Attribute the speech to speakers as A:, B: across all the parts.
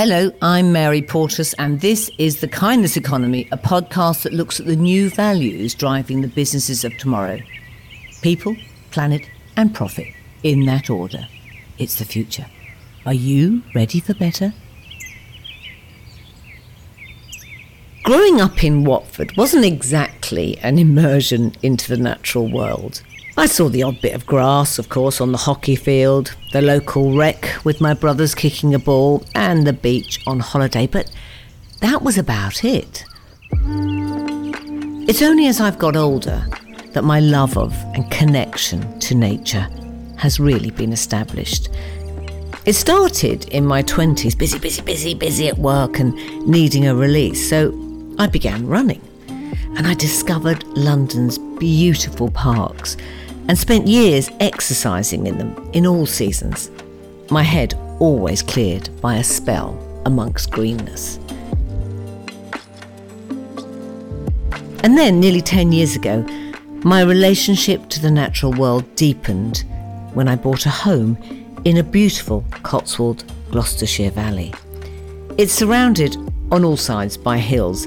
A: Hello, I'm Mary Portas, and this is The Kindness Economy, a podcast that looks at the new values driving the businesses of tomorrow people, planet, and profit, in that order. It's the future. Are you ready for better? Growing up in Watford wasn't exactly an immersion into the natural world. I saw the odd bit of grass, of course, on the hockey field, the local rec with my brothers kicking a ball, and the beach on holiday, but that was about it. It's only as I've got older that my love of and connection to nature has really been established. It started in my 20s, busy, busy, busy, busy at work and needing a release, so I began running. And I discovered London's beautiful parks and spent years exercising in them in all seasons. My head always cleared by a spell amongst greenness. And then, nearly 10 years ago, my relationship to the natural world deepened when I bought a home in a beautiful Cotswold Gloucestershire valley. It's surrounded on all sides by hills,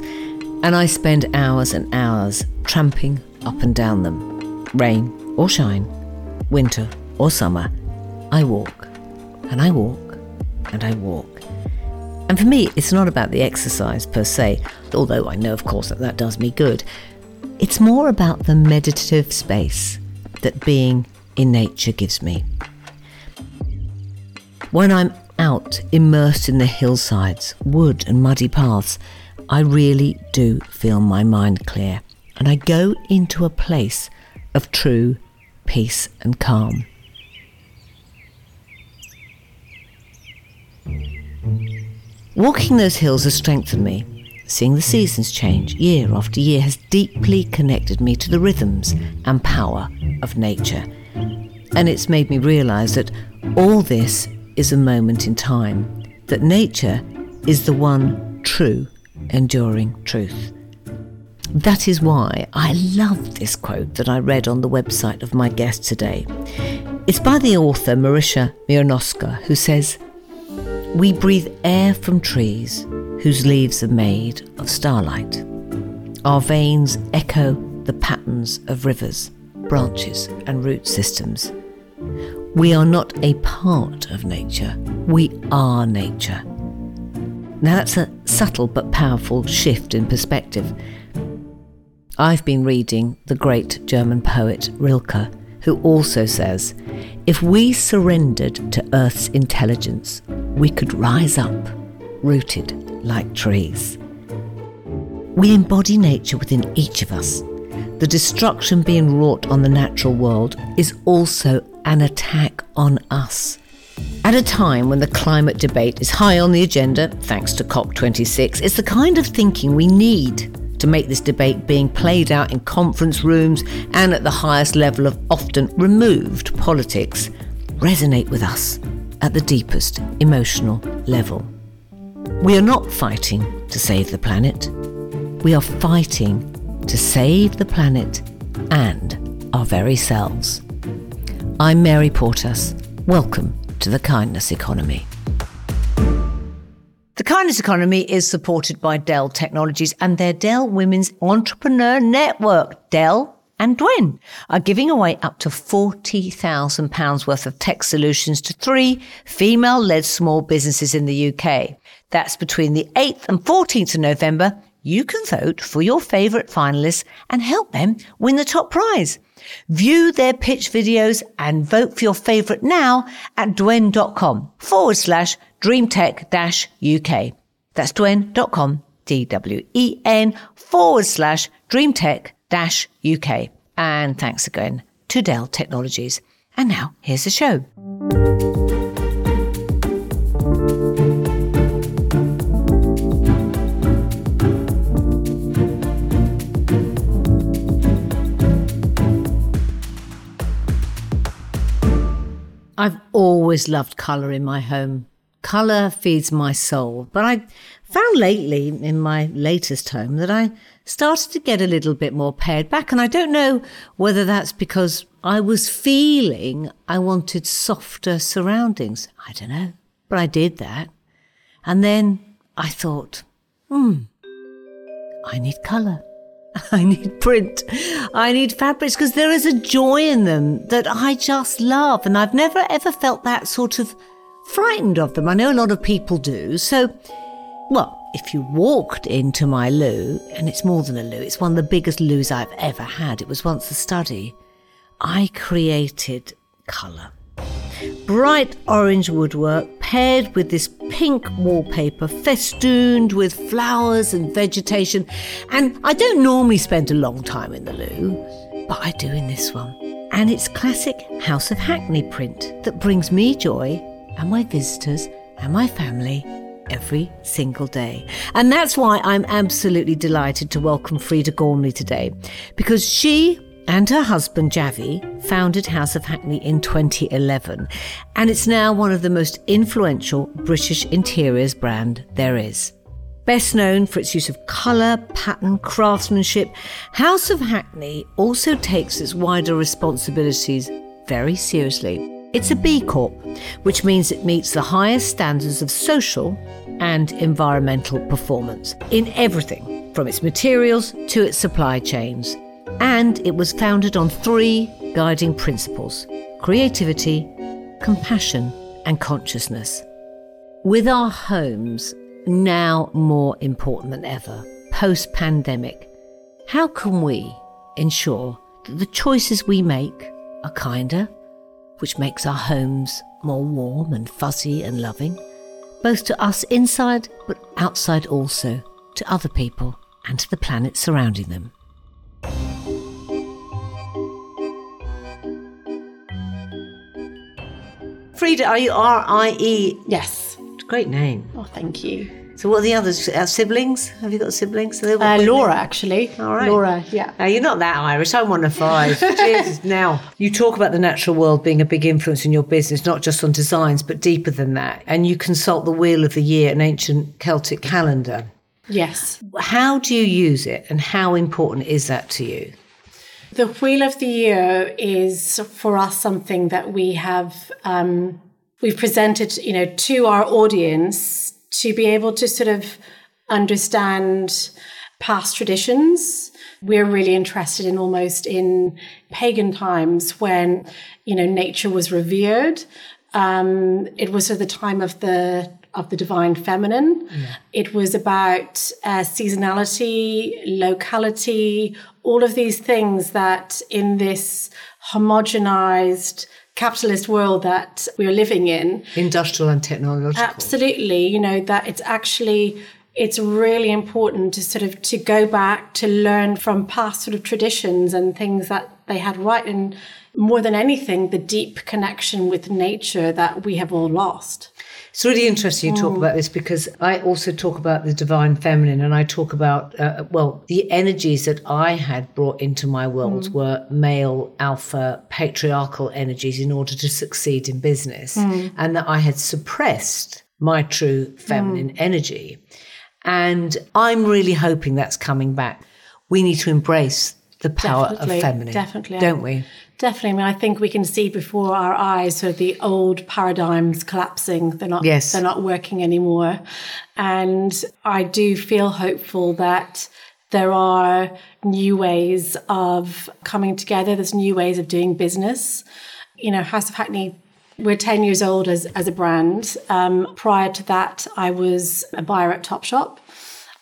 A: and I spend hours and hours tramping up and down them, rain or shine, winter or summer, I walk and I walk and I walk. And for me, it's not about the exercise per se, although I know, of course, that that does me good. It's more about the meditative space that being in nature gives me. When I'm out, immersed in the hillsides, wood, and muddy paths, I really do feel my mind clear, and I go into a place of true peace and calm. Walking those hills has strengthened me. Seeing the seasons change year after year has deeply connected me to the rhythms and power of nature. And it's made me realise that all this is a moment in time, that nature is the one true, enduring truth. That is why I love this quote that I read on the website of my guest today. It's by the author Marysia Miernowska, who says, We breathe air from trees whose leaves are made of starlight. Our veins echo the patterns of rivers, branches, and root systems. We are not a part of nature, we are nature. Now, that's a subtle but powerful shift in perspective I've been reading the great German poet Rilke, who also says if we surrendered to Earth's intelligence, we could rise up, rooted like trees. We embody nature within each of us. The destruction being wrought on the natural world is also an attack on us. At a time when the climate debate is high on the agenda, thanks to COP26, it's the kind of thinking we need to make this debate being played out in conference rooms and at the highest level of often removed politics resonate with us at the deepest emotional level. We are not fighting to save the planet. We are fighting to save the planet and our very selves. I'm Mary Portas. Welcome to the Kindness Economy. The Kindness Economy is supported by Dell Technologies and their Dell Women's Entrepreneur Network. Dell and Dwen are giving away up to £40,000 worth of tech solutions to three female led small businesses in the UK. That's between the 8th and 14th of November. You can vote for your favourite finalists and help them win the top prize. View their pitch videos and vote for your favourite now at dwen.com forward slash dreamtech-UK. That's dwen.com, D-W-E-N forward slash dreamtech-UK. And thanks again to Dell Technologies. And now here's the show. I've always loved colour in my home. Colour feeds my soul. But I found lately, in my latest home, that I started to get a little bit more pared back. And I don't know whether that's because I was feeling I wanted softer surroundings. I don't know. But I did that. And then I thought, hmm, I need colour. I need print. I need fabrics because there is a joy in them that I just love. And I've never ever felt that sort of frightened of them. I know a lot of people do. So, well, if you walked into my loo, and it's more than a loo, it's one of the biggest loos I've ever had. It was once a study. I created colour. Bright orange woodwork paired with this pink wallpaper festooned with flowers and vegetation. And I don't normally spend a long time in the loo, but I do in this one. And it's classic House of Hackney print that brings me joy and my visitors and my family every single day. And that's why I'm absolutely delighted to welcome Frieda Gormley today, because she and her husband Javvy founded House of Hackney in 2011, and it's now one of the most influential British interiors brand there is. Best known for its use of colour, pattern, craftsmanship, House of Hackney also takes its wider responsibilities very seriously. It's a B Corp, which means it meets the highest standards of social and environmental performance in everything from its materials to its supply chains and it was founded on three guiding principles creativity, compassion, and consciousness. With our homes now more important than ever, post pandemic, how can we ensure that the choices we make are kinder, which makes our homes more warm and fuzzy and loving, both to us inside but outside also, to other people and to the planet surrounding them? Frieda, are you R I E?
B: Yes.
A: Great name.
B: Oh, thank you.
A: So, what are the others? Uh, siblings? Have you got siblings?
B: Uh, Laura, actually.
A: All right.
B: Laura, yeah.
A: Now, you're not that Irish. I'm one of five. Jesus. Now, you talk about the natural world being a big influence in your business, not just on designs, but deeper than that. And you consult the Wheel of the Year, an ancient Celtic calendar.
B: Yes.
A: How do you use it, and how important is that to you?
B: The Wheel of the Year is for us something that we have um, we've presented, you know, to our audience to be able to sort of understand past traditions. We're really interested in almost in pagan times when you know nature was revered. Um, it was at the time of the of the divine feminine. Yeah. It was about uh, seasonality, locality, all of these things that in this homogenized capitalist world that we're living in.
A: Industrial and technological.
B: Absolutely you know that it's actually it's really important to sort of to go back to learn from past sort of traditions and things that they had right and more than anything the deep connection with nature that we have all lost
A: it's really interesting you talk mm. about this because I also talk about the divine feminine and I talk about, uh, well, the energies that I had brought into my world mm. were male, alpha, patriarchal energies in order to succeed in business mm. and that I had suppressed my true feminine mm. energy. And I'm really hoping that's coming back. We need to embrace the power definitely, of feminine. Definitely. Don't we?
B: Definitely. I mean, I think we can see before our eyes sort of the old paradigms collapsing. They're not, yes. they're not working anymore. And I do feel hopeful that there are new ways of coming together. There's new ways of doing business. You know, House of Hackney we're 10 years old as, as a brand. Um, prior to that, I was a buyer at Topshop.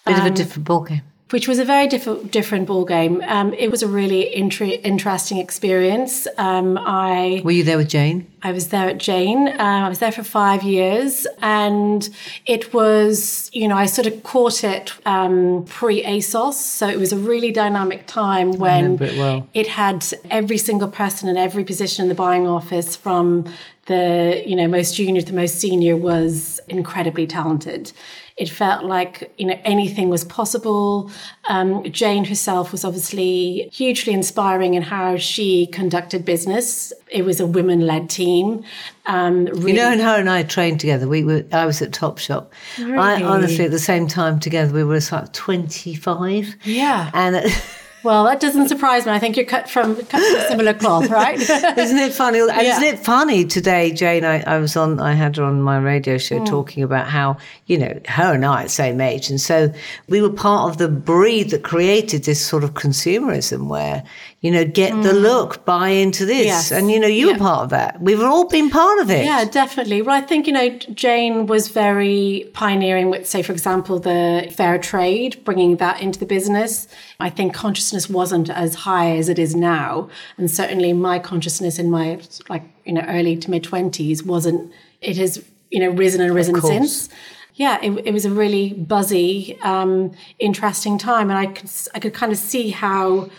A: Bit um, of a um, different ballgame
B: which was a very diff- different ball game. Um, it was a really interesting experience. Um, I
A: were you there with Jane?
B: I was there at Jane. Uh, I was there for five years, and it was you know I sort of caught it um, pre ASOS, so it was a really dynamic time when
A: it, well.
B: it had every single person in every position in the buying office from the you know most junior to the most senior was incredibly talented it felt like you know anything was possible. Um, Jane herself was obviously hugely inspiring in how she conducted business. It was a women-led team.
A: Um, really- you know, and her and I trained together. We were. I was at Topshop. Really? I honestly, at the same time together, we were like twenty-five.
B: Yeah,
A: and.
B: Well, that doesn't surprise me. I think you're cut from cut from a similar cloth, right?
A: isn't it funny? And Isn't it funny today, Jane? I, I, was on. I had her on my radio show mm. talking about how you know her and I are the same age, and so we were part of the breed that created this sort of consumerism where you know, get mm. the look, buy into this. Yes. And, you know, you yeah. were part of that. We've all been part of it.
B: Yeah, definitely. Well, I think, you know, Jane was very pioneering with, say, for example, the fair trade, bringing that into the business. I think consciousness wasn't as high as it is now. And certainly my consciousness in my, like, you know, early to mid 20s wasn't, it has, you know, risen and risen since yeah, it, it, was a really buzzy, um, interesting time, and I could I could kind of see how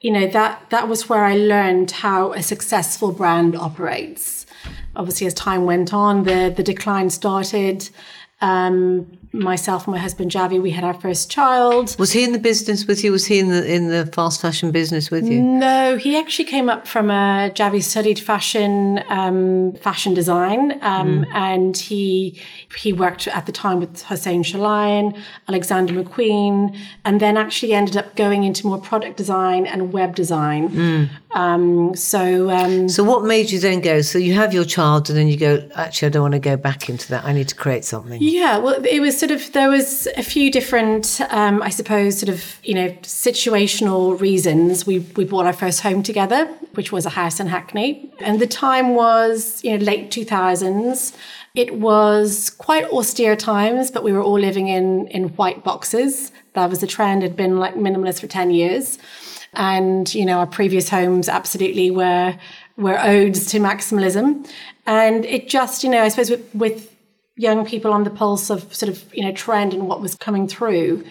B: you know that that was where I learned how a successful brand operates. Obviously, as time went on, the the decline started. Um, myself and my husband Javvy, we had our first child.
A: Was he in the business with you? Was he in the in the fast fashion business with you?
B: No, he actually came up from a Javvy studied fashion um, fashion design, um, mm. and he he worked at the time with Hussein Chalayan, Alexander McQueen, and then actually ended up going into more product design and web design. Mm. Um, so, um,
A: so what made you then go? So you have your child, and then you go. Actually, I don't want to go back into that. I need to create something.
B: Yeah, well, it was sort of there was a few different, um, I suppose, sort of you know situational reasons. We we bought our first home together, which was a house in Hackney, and the time was you know late two thousands. It was quite austere times, but we were all living in in white boxes. That was the trend. Had been like minimalist for ten years, and you know our previous homes absolutely were were odes to maximalism, and it just you know I suppose with, with young people on the pulse of sort of you know trend and what was coming through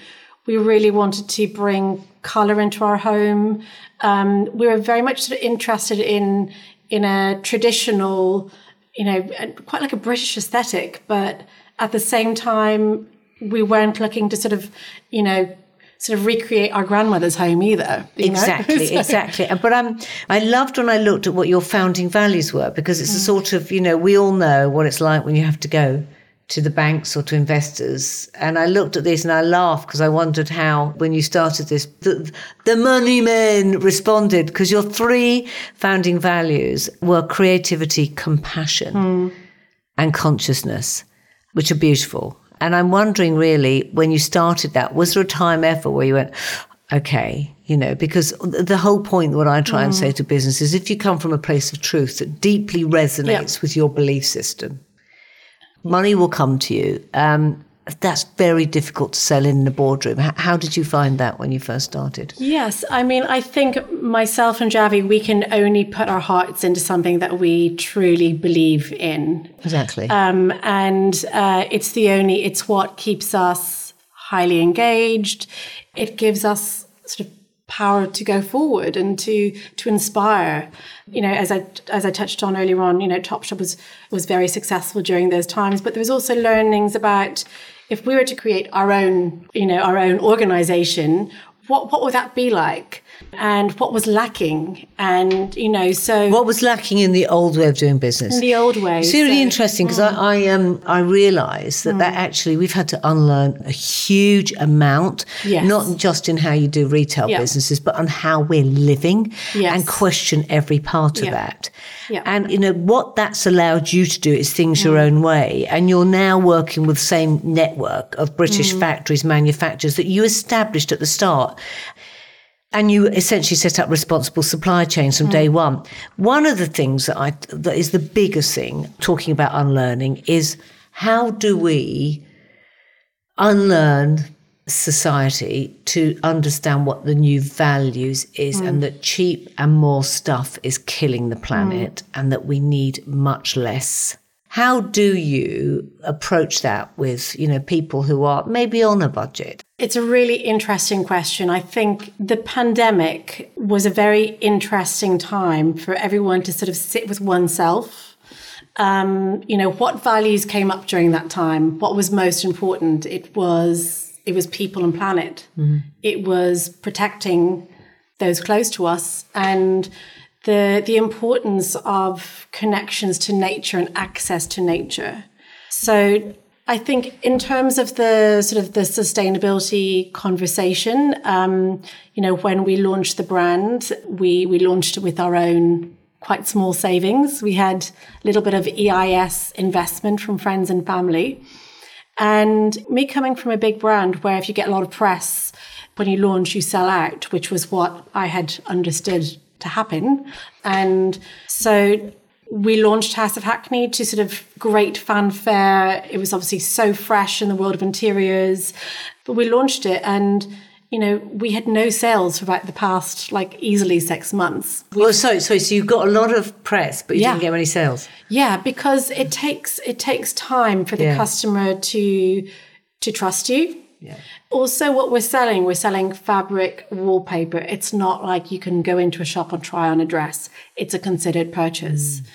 B: we really wanted to bring color into our home. Um, we were very much sort of interested in in a traditional you know quite like a british aesthetic but at the same time we weren't looking to sort of you know sort of recreate our grandmother's home either.
A: Exactly, so. exactly. But um, I loved when I looked at what your founding values were because it's mm. a sort of, you know, we all know what it's like when you have to go to the banks or to investors. And I looked at this and I laughed because I wondered how, when you started this, the, the money men responded because your three founding values were creativity, compassion, mm. and consciousness, which are beautiful. And I'm wondering really, when you started that, was there a time ever where you went, okay, you know, because the whole point, what I try mm. and say to business is if you come from a place of truth that deeply resonates with your belief system, money will come to you. Um, that's very difficult to sell in the boardroom. How did you find that when you first started?
B: Yes, I mean, I think myself and Javvy, we can only put our hearts into something that we truly believe in.
A: Exactly.
B: Um, and uh, it's the only, it's what keeps us highly engaged. It gives us sort of power to go forward and to to inspire. You know, as I as I touched on earlier on, you know, Topshop was was very successful during those times, but there was also learnings about if we were to create our own, you know, our own organization, what what would that be like? And what was lacking. And, you know, so.
A: What was lacking in the old way of doing business?
B: In the old way.
A: It's really so, interesting because mm. I, I, um, I realised that, mm. that actually we've had to unlearn a huge amount, yes. not just in how you do retail businesses, but on how we're living yes. and question every part of that. yeah. And, you know, what that's allowed you to do is things mm. your own way. And you're now working with the same network of British mm. factories, manufacturers that you established at the start and you essentially set up responsible supply chains from mm. day one. One of the things that I that is the biggest thing talking about unlearning is how do we unlearn society to understand what the new values is mm. and that cheap and more stuff is killing the planet mm. and that we need much less how do you approach that with, you know, people who are maybe on a budget?
B: It's a really interesting question. I think the pandemic was a very interesting time for everyone to sort of sit with oneself. Um, you know, what values came up during that time? What was most important? It was it was people and planet. Mm-hmm. It was protecting those close to us and the the importance of connections to nature and access to nature. So I think in terms of the sort of the sustainability conversation, um, you know, when we launched the brand, we we launched it with our own quite small savings. We had a little bit of EIS investment from friends and family. And me coming from a big brand where if you get a lot of press, when you launch, you sell out, which was what I had understood to happen. And so we launched House of Hackney to sort of great fanfare. It was obviously so fresh in the world of interiors, but we launched it and you know, we had no sales for about the past like easily six months.
A: We, well, so sorry. So you got a lot of press, but you yeah. didn't get any sales.
B: Yeah, because it takes it takes time for the yeah. customer to to trust you. Yeah. Also, what we're selling, we're selling fabric wallpaper. It's not like you can go into a shop and try on a dress. It's a considered purchase. Mm.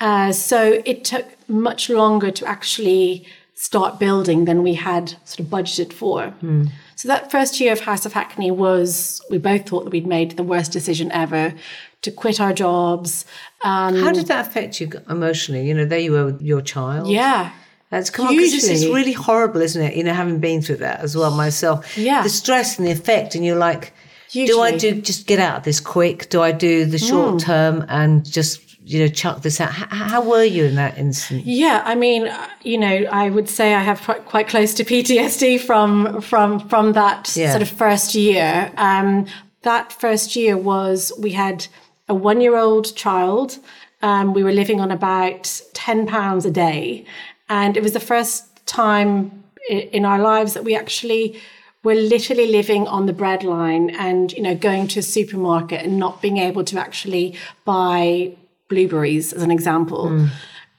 B: Uh, so it took much longer to actually start building than we had sort of budgeted for. Mm. So that first year of House of Hackney was, we both thought that we'd made the worst decision ever to quit our jobs.
A: Um, How did that affect you emotionally? You know, there you were with your child.
B: Yeah.
A: That's come on, because it's really horrible, isn't it? You know, having been through that as well myself.
B: Yeah.
A: The stress and the effect, and you're like, Hugely. do I do just get out of this quick? Do I do the short mm. term and just you know chuck this out? How, how, were you in that instant?
B: Yeah, I mean, you know, I would say I have quite close to PTSD from from from that yeah. sort of first year. Um, that first year was we had a one year old child. Um, we were living on about ten pounds a day and it was the first time in our lives that we actually were literally living on the breadline and, you know, going to a supermarket and not being able to actually buy blueberries, as an example. Mm.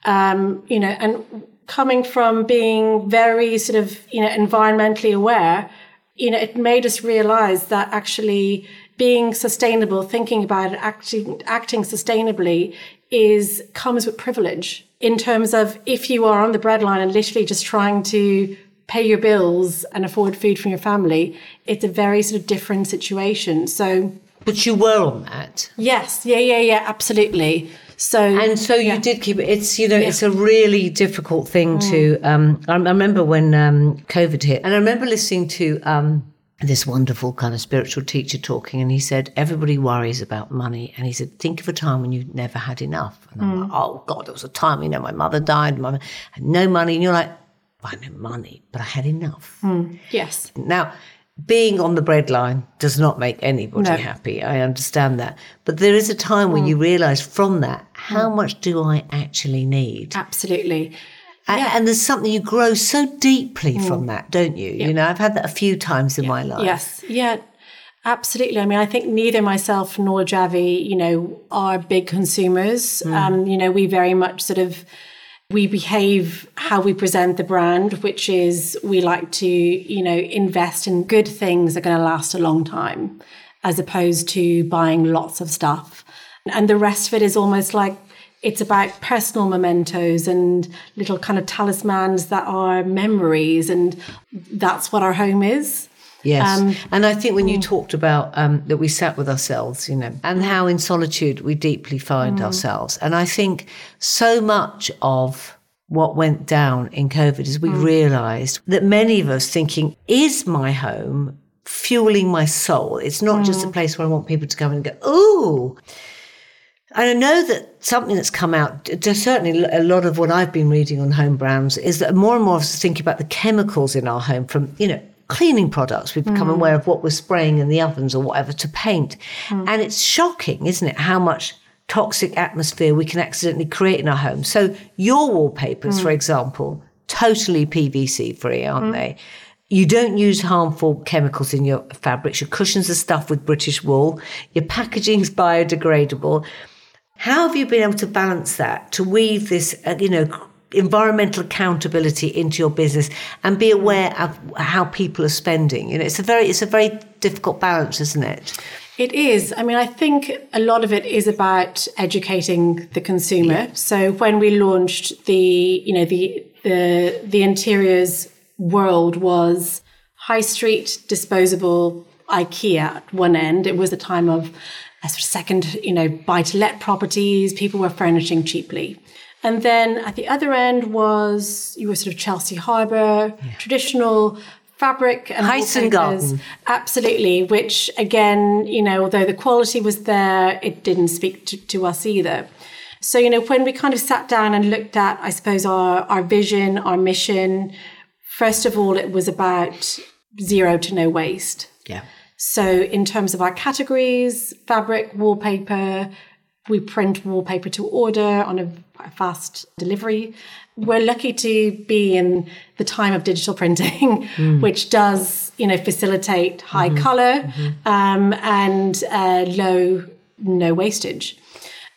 B: Um, you know, and coming from being very sort of, you know, environmentally aware, you know, it made us realize that actually being sustainable, thinking about it, acting, acting sustainably is comes with privilege in terms of if you are on the breadline and literally just trying to pay your bills and afford food from your family, it's a very sort of different situation. So,
A: but you were on that.
B: Yes, yeah, yeah, yeah, absolutely. So
A: and so you did keep it. It's you know yeah. it's a really difficult thing mm. to. Um, I, I, remember when um, COVID hit, and I remember listening to. Um, this wonderful kind of spiritual teacher talking, and he said, Everybody worries about money. And he said, Think of a time when you never had enough. And I'm mm. like, Oh, God, there was a time, you know, my mother died, my, I had no money. And you're like, I had no money, but I had enough.
B: Mm. Yes.
A: Now, being on the breadline does not make anybody no. happy. I understand that. But there is a time when mm. you realize from that, how mm. much do I actually need?
B: Absolutely.
A: Yeah. And there's something you grow so deeply mm. from that, don't you? Yeah. You know, I've had that a few times in
B: yeah.
A: my life.
B: Yes. Yeah. Absolutely. I mean, I think neither myself nor Javvy, you know, are big consumers. Mm. Um, you know, we very much sort of we behave how we present the brand, which is we like to, you know, invest in good things that are going to last a long time, as opposed to buying lots of stuff. And the rest of it is almost like it's about personal mementos and little kind of talismans that are memories. And that's what our home is.
A: Yes. Um, and I think when you mm. talked about um, that we sat with ourselves, you know, and how in solitude we deeply find mm. ourselves. And I think so much of what went down in COVID is we mm. realized that many of us thinking, is my home fueling my soul? It's not mm. just a mm. place where I want people to come and go, ooh. And I know that something that's come out, certainly a lot of what I've been reading on home brands, is that more and more of us are thinking about the chemicals in our home from, you know, cleaning products. We've become mm. aware of what we're spraying in the ovens or whatever to paint. Mm. And it's shocking, isn't it, how much toxic atmosphere we can accidentally create in our home. So your wallpapers, mm. for example, totally PVC free, aren't mm. they? You don't use harmful chemicals in your fabrics. Your cushions are stuffed with British wool. Your packaging's biodegradable. How have you been able to balance that to weave this, uh, you know, environmental accountability into your business and be aware of how people are spending? You know, it's a very it's a very difficult balance, isn't it?
B: It is. I mean, I think a lot of it is about educating the consumer. Yeah. So when we launched the, you know, the the the interiors world was high street disposable IKEA at one end. It was a time of a sort of second, you know, buy to let properties. People were furnishing cheaply. And then at the other end was you were sort of Chelsea Harbour, yeah. traditional fabric and
A: Garden.
B: Absolutely, which again, you know, although the quality was there, it didn't speak to, to us either. So, you know, when we kind of sat down and looked at, I suppose, our, our vision, our mission, first of all, it was about zero to no waste.
A: Yeah.
B: So, in terms of our categories, fabric, wallpaper, we print wallpaper to order on a fast delivery. We're lucky to be in the time of digital printing, mm. which does, you know, facilitate high mm-hmm. color mm-hmm. Um, and uh, low no wastage.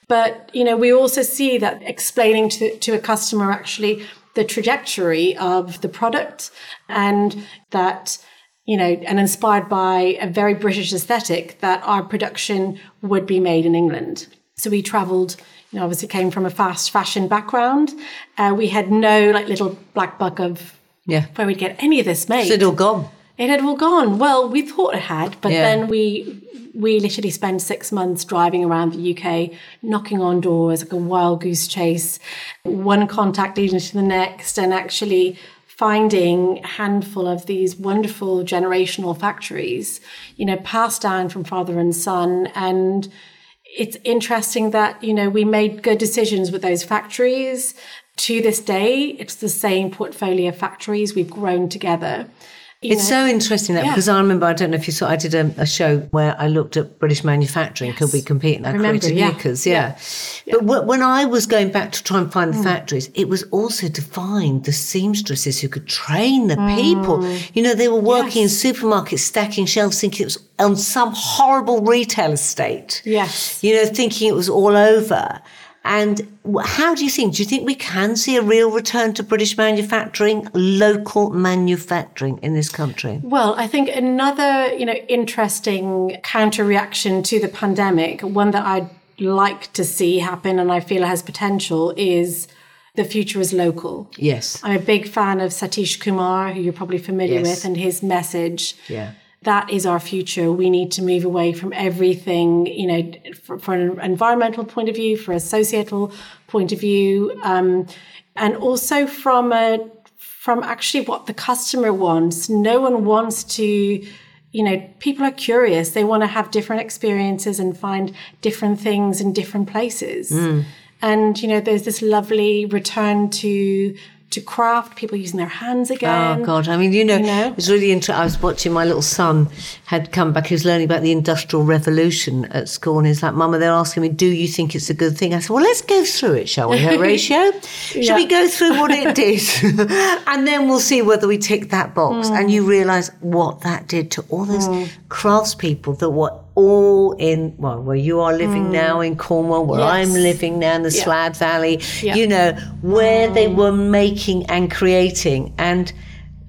B: But you know, we also see that explaining to, to a customer actually the trajectory of the product and that you know, and inspired by a very British aesthetic that our production would be made in England. So we travelled you know, obviously came from a fast fashion background. Uh, we had no like little black book of
A: yeah
B: where we'd get any of this made.
A: It had all gone.
B: It had all gone. Well, we thought it had, but yeah. then we we literally spent six months driving around the UK, knocking on doors like a wild goose chase, one contact leading to the next, and actually finding a handful of these wonderful generational factories, you know, passed down from father and son and it's interesting that, you know, we made good decisions with those factories. To this day, it's the same portfolio factories. We've grown together.
A: You it's know? so interesting that yeah. because I remember I don't know if you saw I did a, a show where I looked at British manufacturing yes. could we compete and I, I remember, created yeah. Yeah. yeah. but w- when I was going back to try and find the mm. factories it was also to find the seamstresses who could train the mm. people you know they were working yes. in supermarkets stacking shelves thinking it was on some horrible retail estate
B: yes
A: you know thinking it was all over and how do you think? Do you think we can see a real return to British manufacturing, local manufacturing in this country?
B: Well, I think another, you know, interesting counter reaction to the pandemic, one that I'd like to see happen and I feel has potential is the future is local.
A: Yes.
B: I'm a big fan of Satish Kumar, who you're probably familiar yes. with, and his message.
A: Yeah
B: that is our future. We need to move away from everything, you know, for, for an environmental point of view, for a societal point of view, um, and also from a from actually what the customer wants. No one wants to, you know, people are curious. They want to have different experiences and find different things in different places. Mm. And you know, there's this lovely return to to craft, people using their hands again.
A: Oh God! I mean, you know, you know? it's really interesting. I was watching my little son had come back. He was learning about the Industrial Revolution at school, and he's like, "Mama, they're asking me, do you think it's a good thing?" I said, "Well, let's go through it, shall we, Horatio? yeah. Shall we go through what it did, and then we'll see whether we tick that box?" Mm. And you realise what that did to all those mm. craftspeople that were all in well where you are living mm. now in Cornwall where yes. I'm living now in the yeah. Swad Valley yeah. you know where mm. they were making and creating and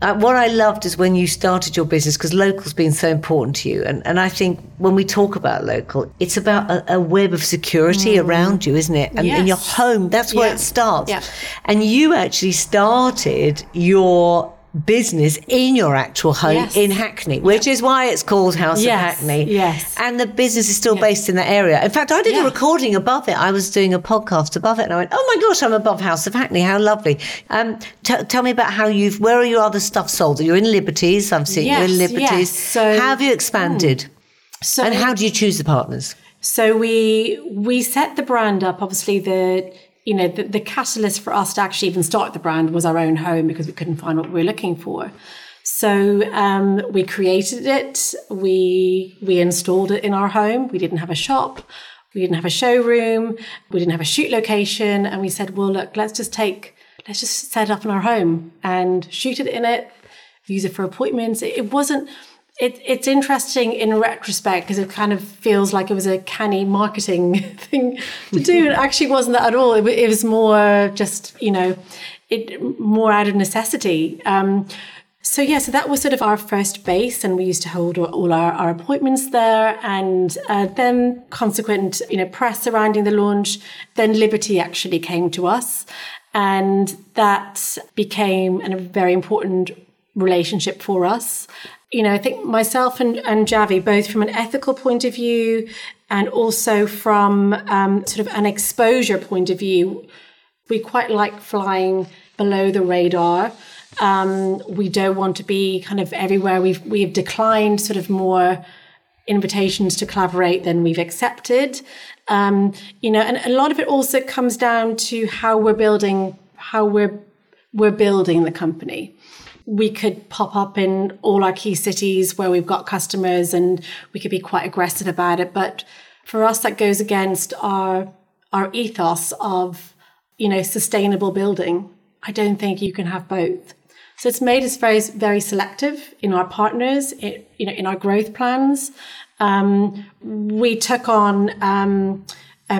A: uh, what I loved is when you started your business because local's been so important to you and, and I think when we talk about local it's about a, a web of security mm. around you isn't it and yes. in your home that's where it starts
B: yeah.
A: and you actually started your business in your actual home yes. in Hackney, which is why it's called House yes. of Hackney.
B: Yes.
A: And the business is still yes. based in that area. In fact, I did yeah. a recording above it. I was doing a podcast above it and I went, oh my gosh, I'm above House of Hackney. How lovely. Um, t- tell me about how you've, where are your other stuff sold? Are You're in Liberties. I've seen you in Liberties. So, how have you expanded? Hmm. So, and how do you choose the partners?
B: So we, we set the brand up, obviously the, you know, the, the catalyst for us to actually even start the brand was our own home because we couldn't find what we were looking for. So um, we created it. We we installed it in our home. We didn't have a shop. We didn't have a showroom. We didn't have a shoot location. And we said, well, look, let's just take, let's just set it up in our home and shoot it in it. Use it for appointments. It, it wasn't it, it's interesting in retrospect because it kind of feels like it was a canny marketing thing to do. it actually wasn't that at all. It, it, was more just, you know, it more out of necessity. Um, so yeah, so that was sort of our first base, and we used to hold all our, our appointments there, and uh, then consequent, you know, press surrounding the launch. Then Liberty actually came to us, and that became a very important relationship for us you know, I think myself and, and Javvy, both from an ethical point of view, And also from um, sort of an exposure point of view, we quite like flying below the radar. Um, we don't want to be kind of everywhere. We've we've declined sort of more invitations to collaborate than we've accepted. Um, you know, and a lot of it also comes down to how we're building how we're we're building the company. We could pop up in all our key cities where we've got customers and we could be quite aggressive about it. But for us, that goes against our our ethos of, you know, sustainable building. I don't think you can have both. So it's made us very, very selective in our partners, it, you know, in our growth plans. Um, we took on um,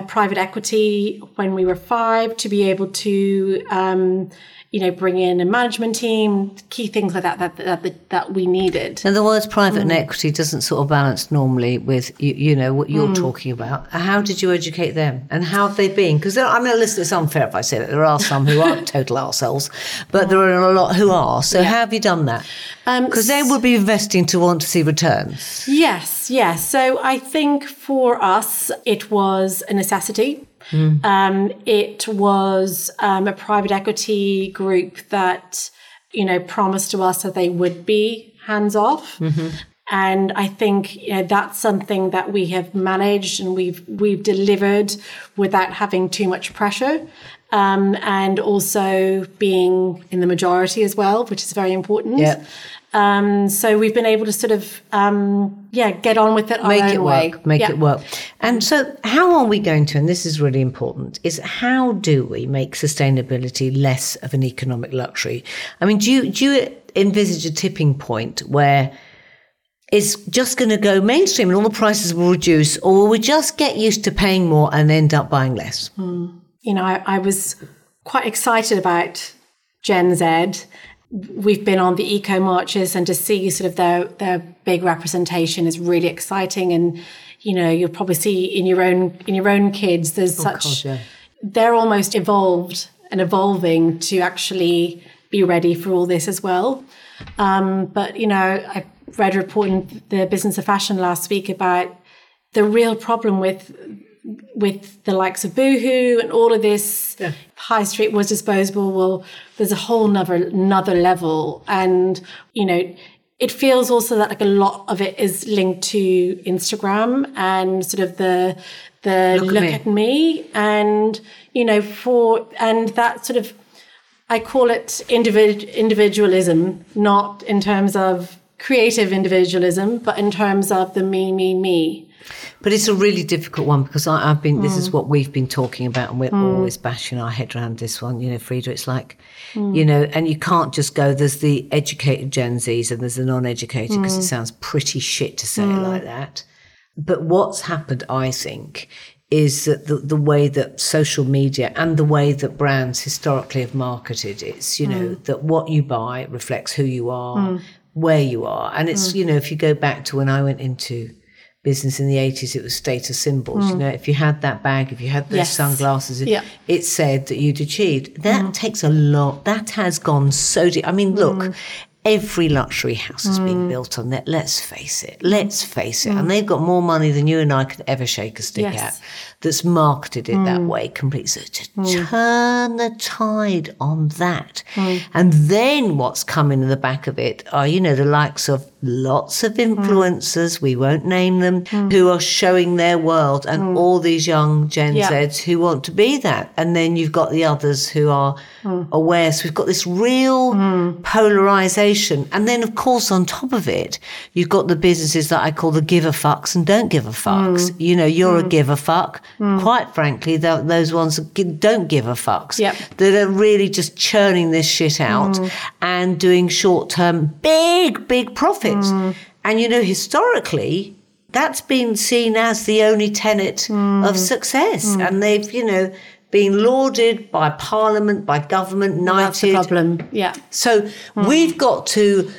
B: private equity when we were five to be able to um, you know, bring in a management team, key things like that that that, that we needed.
A: And the words private mm. and equity doesn't sort of balance normally with you, you know what you're mm. talking about. How did you educate them, and how have they been? Because I mean, listen. It's unfair if I say that there are some who aren't total ourselves, but there are a lot who are. So yeah. how have you done that? Because um, they would be investing to want to see returns.
B: Yes, yes. So I think for us, it was a necessity Mm. Um, it was um, a private equity group that, you know, promised to us that they would be hands off. Mm-hmm. And I think you know, that's something that we have managed and we've we've delivered without having too much pressure. Um, and also being in the majority as well, which is very important. Um, so we've been able to sort of, um, yeah, get on with it.
A: Make it
B: way.
A: work. Make
B: yeah.
A: it work. And so, how are we going to? And this is really important. Is how do we make sustainability less of an economic luxury? I mean, do you do you envisage a tipping point where it's just going to go mainstream and all the prices will reduce, or will we just get used to paying more and end up buying less?
B: Mm. You know, I, I was quite excited about Gen Z we've been on the eco marches and to see sort of their their big representation is really exciting and you know you'll probably see in your own in your own kids there's oh, such God, yeah. they're almost evolved and evolving to actually be ready for all this as well um, but you know i read a report in the business of fashion last week about the real problem with with the likes of Boohoo and all of this, yeah. high street was disposable. Well, there's a whole another another level, and you know, it feels also that like a lot of it is linked to Instagram and sort of the the look, look at, me. at, me. and you know for and that sort of I call it individ, individualism, not in terms of creative individualism, but in terms of the me, me, me.
A: But it's a really difficult one because I, have been, mm. this is mm. what we've been talking about, and we're mm. always bashing our head around this one. You know, Frieda, it's like, mm. you know, and you can't just go, there's the educated Gen Zs and there's the non educated because it mm. sounds pretty shit to say it mm. like that. But what's happened, I think, is that the, the way that social media and the way that brands historically have marketed it's you know that what you buy reflects who you are where you are and it's you know if you go back to when i went into business in the 80s it was status symbols mm. you know if you had that bag if you had those yes. sunglasses yeah. it said that you'd achieved that mm. takes a lot that has gone so deep i mean look mm. every luxury house has been mm. built on that let's face it let's face it and mm. they've got more money than you and i could ever shake a stick yes. at that's marketed it that way completely. So to turn the tide on that. And then what's coming in the back of it are, you know, the likes of lots of mm. influencers, we won't name them, mm. who are showing their world and mm. all these young Gen yeah. Zs who want to be that. And then you've got the others who are aware. So we've got this real polarization. And then, of course, on top of it, you've got the businesses that I call the give a fucks and don't give a fucks. You know, you're a give a fuck Mm. Quite frankly, those ones don't give a fucks.
B: Yep.
A: That are really just churning this shit out mm. and doing short term big, big profits. Mm. And you know, historically, that's been seen as the only tenet mm. of success. Mm. And they've, you know, been lauded by parliament, by government, knighted. That's
B: the problem. Yeah.
A: So mm. we've got to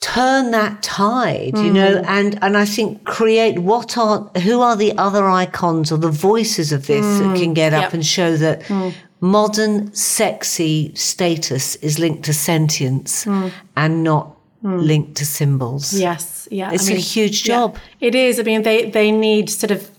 A: turn that tide, mm. you know, mm. and, and I think create what are, who are the other icons or the voices of this mm. that can get yep. up and show that mm. modern, sexy status is linked to sentience mm. and not Hmm. linked to symbols.
B: Yes, yeah.
A: It's a huge
B: yeah,
A: job.
B: it is. I mean, they they need sort of,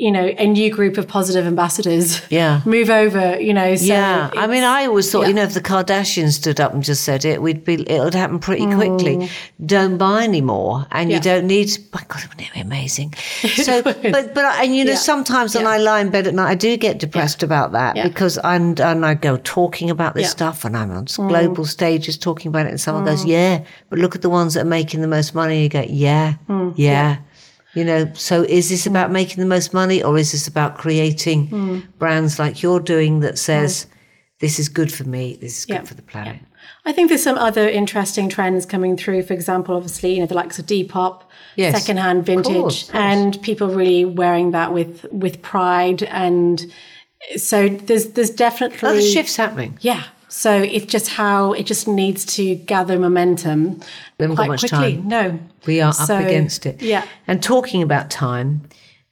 B: you know, a new group of positive ambassadors.
A: Yeah.
B: move over. You know. So
A: yeah, I mean, I always thought, you know, if the Kardashians stood up and just said it, we'd be, it would happen pretty quickly. Don't buy anymore, and you
B: Mm.
A: Don't need. My God, wouldn't it be amazing? So, but but I- and you know,
B: Yeah.
A: sometimes when
B: Yeah.
A: I lie in bed at night, I do get depressed about that
B: Yeah.
A: because and and I go talking about this
B: Yeah. Mm.
A: stuff, and I'm on global stages talking about it, and someone goes, "Yeah, but look at the ones that are making the most money." You go, "Yeah,
B: Mm.
A: yeah." You know, so is this about making the most money or is this about creating
B: Mm.
A: brands like you're doing that says, this is good for me, this is good for the planet?
B: I think there's some other interesting trends coming through. For example, obviously, you know, the likes of Depop,
A: Yes.
B: secondhand vintage,
A: course, of course.
B: and people really wearing that with with pride. And so there's there's definitely
A: the shift's happening.
B: Yeah. So it's just how it just needs to gather momentum
A: We haven't got much
B: quickly.
A: time.
B: No,
A: We are
B: So,
A: up against it.
B: Yeah.
A: And talking about time,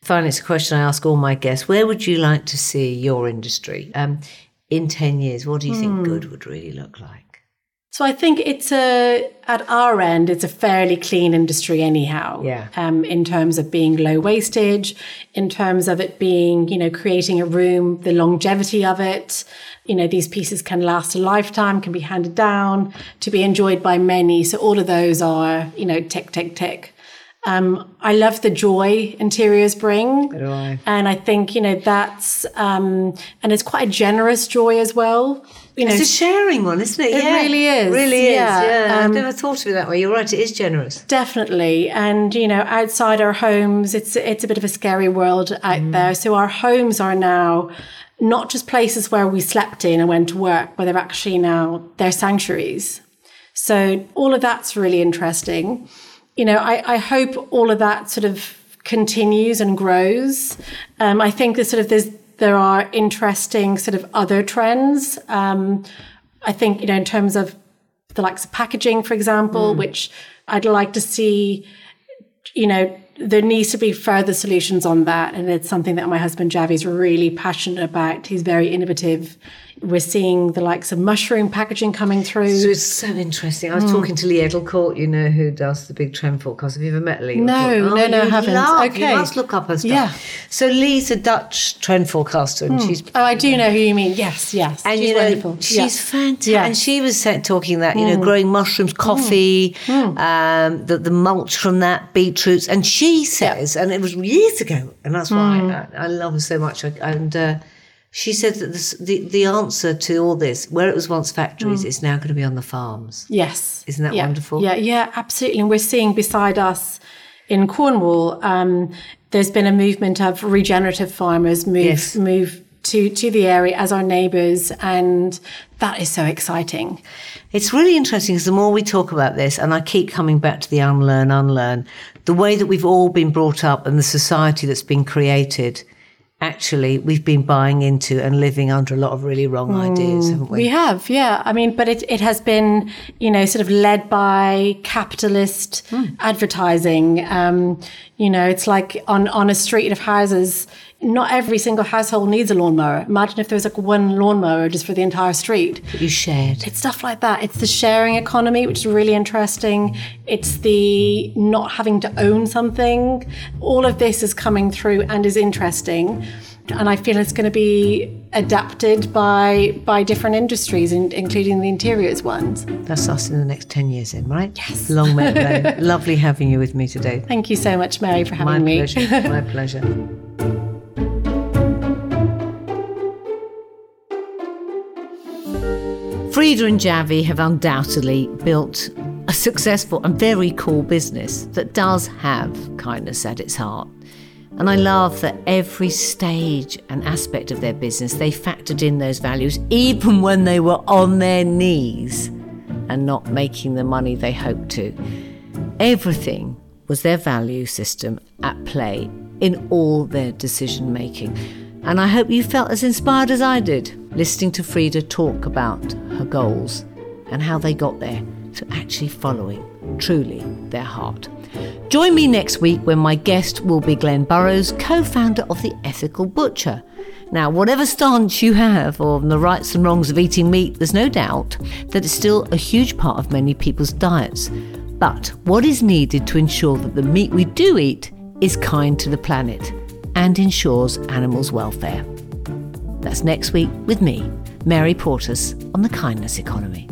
A: finally, it's a question I ask all my guests. Where would you like to see your industry um, in 10 years? What do you
B: Hmm.
A: think good would really look like?
B: So I think it's a at our end, it's a fairly clean industry anyhow.
A: Yeah.
B: Um, in terms of being low wastage, in terms of it being, you know, creating a room, the longevity of it. You know, these pieces can last a lifetime, can be handed down, to be enjoyed by many. So all of those are, you know, tick, tick, tick. Um, I love the joy interiors bring.
A: I.
B: And I think, you know, that's, um, and it's quite a generous joy as well. You know,
A: It's a sharing one, isn't it?
B: It really is,
A: really is.
B: yeah.
A: Yeah, I've
B: Um,
A: never thought of it that way. You're right, it is generous.
B: Definitely. And, you know, outside our homes, it's it's a bit of a scary world out there. So our homes are now not just places where we slept in and went to work, but they're actually now they're sanctuaries. So all of that's really interesting. You know, I, I hope all of that sort of continues and grows. Um, I think there's sort of there's there are interesting sort of other trends. Um, I think, you know, in terms of the likes of packaging, for example, which I'd like to see, you know, there needs to be further solutions on that. And it's something that my husband Javvy is really passionate about. He's very innovative. We're seeing the likes of mushroom packaging coming through.
A: So it's so interesting. I was
B: Hmm.
A: talking to Li Edelkoort, you know, who does the big trend forecast. Have you ever met Li?
B: No,
A: Edelcourt?
B: no, no,
A: you'd
B: haven't.
A: love-
B: Okay.
A: You must look up her stuff.
B: Yeah.
A: So Li's a Dutch trend forecaster, and she's
B: oh, I do know who you mean. Yes, yes.
A: and
B: she's
A: you know,
B: wonderful.
A: she's
B: Yeah.
A: fantastic.
B: Yeah.
A: And she was talking that, you
B: Hmm.
A: know, growing mushrooms, coffee, um, the, the mulch from that, beetroots. And she says, and it was years ago, and that's why
B: Hmm.
A: I, I love her so much. I, and uh, she said that this, the, the answer to all this, where it was once factories, is now going to be on the farms.
B: Yes.
A: Isn't that
B: Yeah.
A: wonderful?
B: Yeah, yeah, absolutely. And we're seeing beside us in Cornwall, um, there's been a movement of regenerative farmers move
A: Yes.
B: move to to the area as our neighbours, and that is so exciting.
A: It's really interesting because the more we talk about this, and I keep coming back to the unlearn, unlearn, the way that we've all been brought up and the society that's been created, actually, we've been buying into and living under a lot of really wrong ideas, haven't we?
B: We have, yeah. I mean, but it, it has been, you know, sort of led by capitalist advertising. Um, you know, it's like on, on a street of houses, not every single household needs a lawnmower. Imagine if there was like one lawnmower just for the entire street.
A: you shared.
B: It's stuff like that. It's the sharing economy, which is really interesting. It's the not having to own something. All of this is coming through and is interesting. And I feel it's going to be adapted by by different industries, in, including the interiors ones.
A: That's us in the next 10 years, then, right? Yes. Long may it. Lovely having you with me today.
B: Thank you so much, Mary, for having
A: My
B: me.
A: pleasure. My pleasure. Frieda and Javvy have undoubtedly built a successful and very cool business that does have kindness at its heart. And I love that every stage and aspect of their business, they factored in those values, even when they were on their knees and not making the money they hoped to. Everything was their value system at play in all their decision making. And I hope you felt as inspired as I did listening to Frieda talk about her goals and how they got there to actually following truly their heart. Join me next week when my guest will be Glen Burrows, co founder of The Ethical Butcher. Now, whatever stance you have on the rights and wrongs of eating meat, there's no doubt that it's still a huge part of many people's diets. But what is needed to ensure that the meat we do eat is kind to the planet? and ensures animals' welfare. That's next week with me, Mary Portas, on the kindness economy.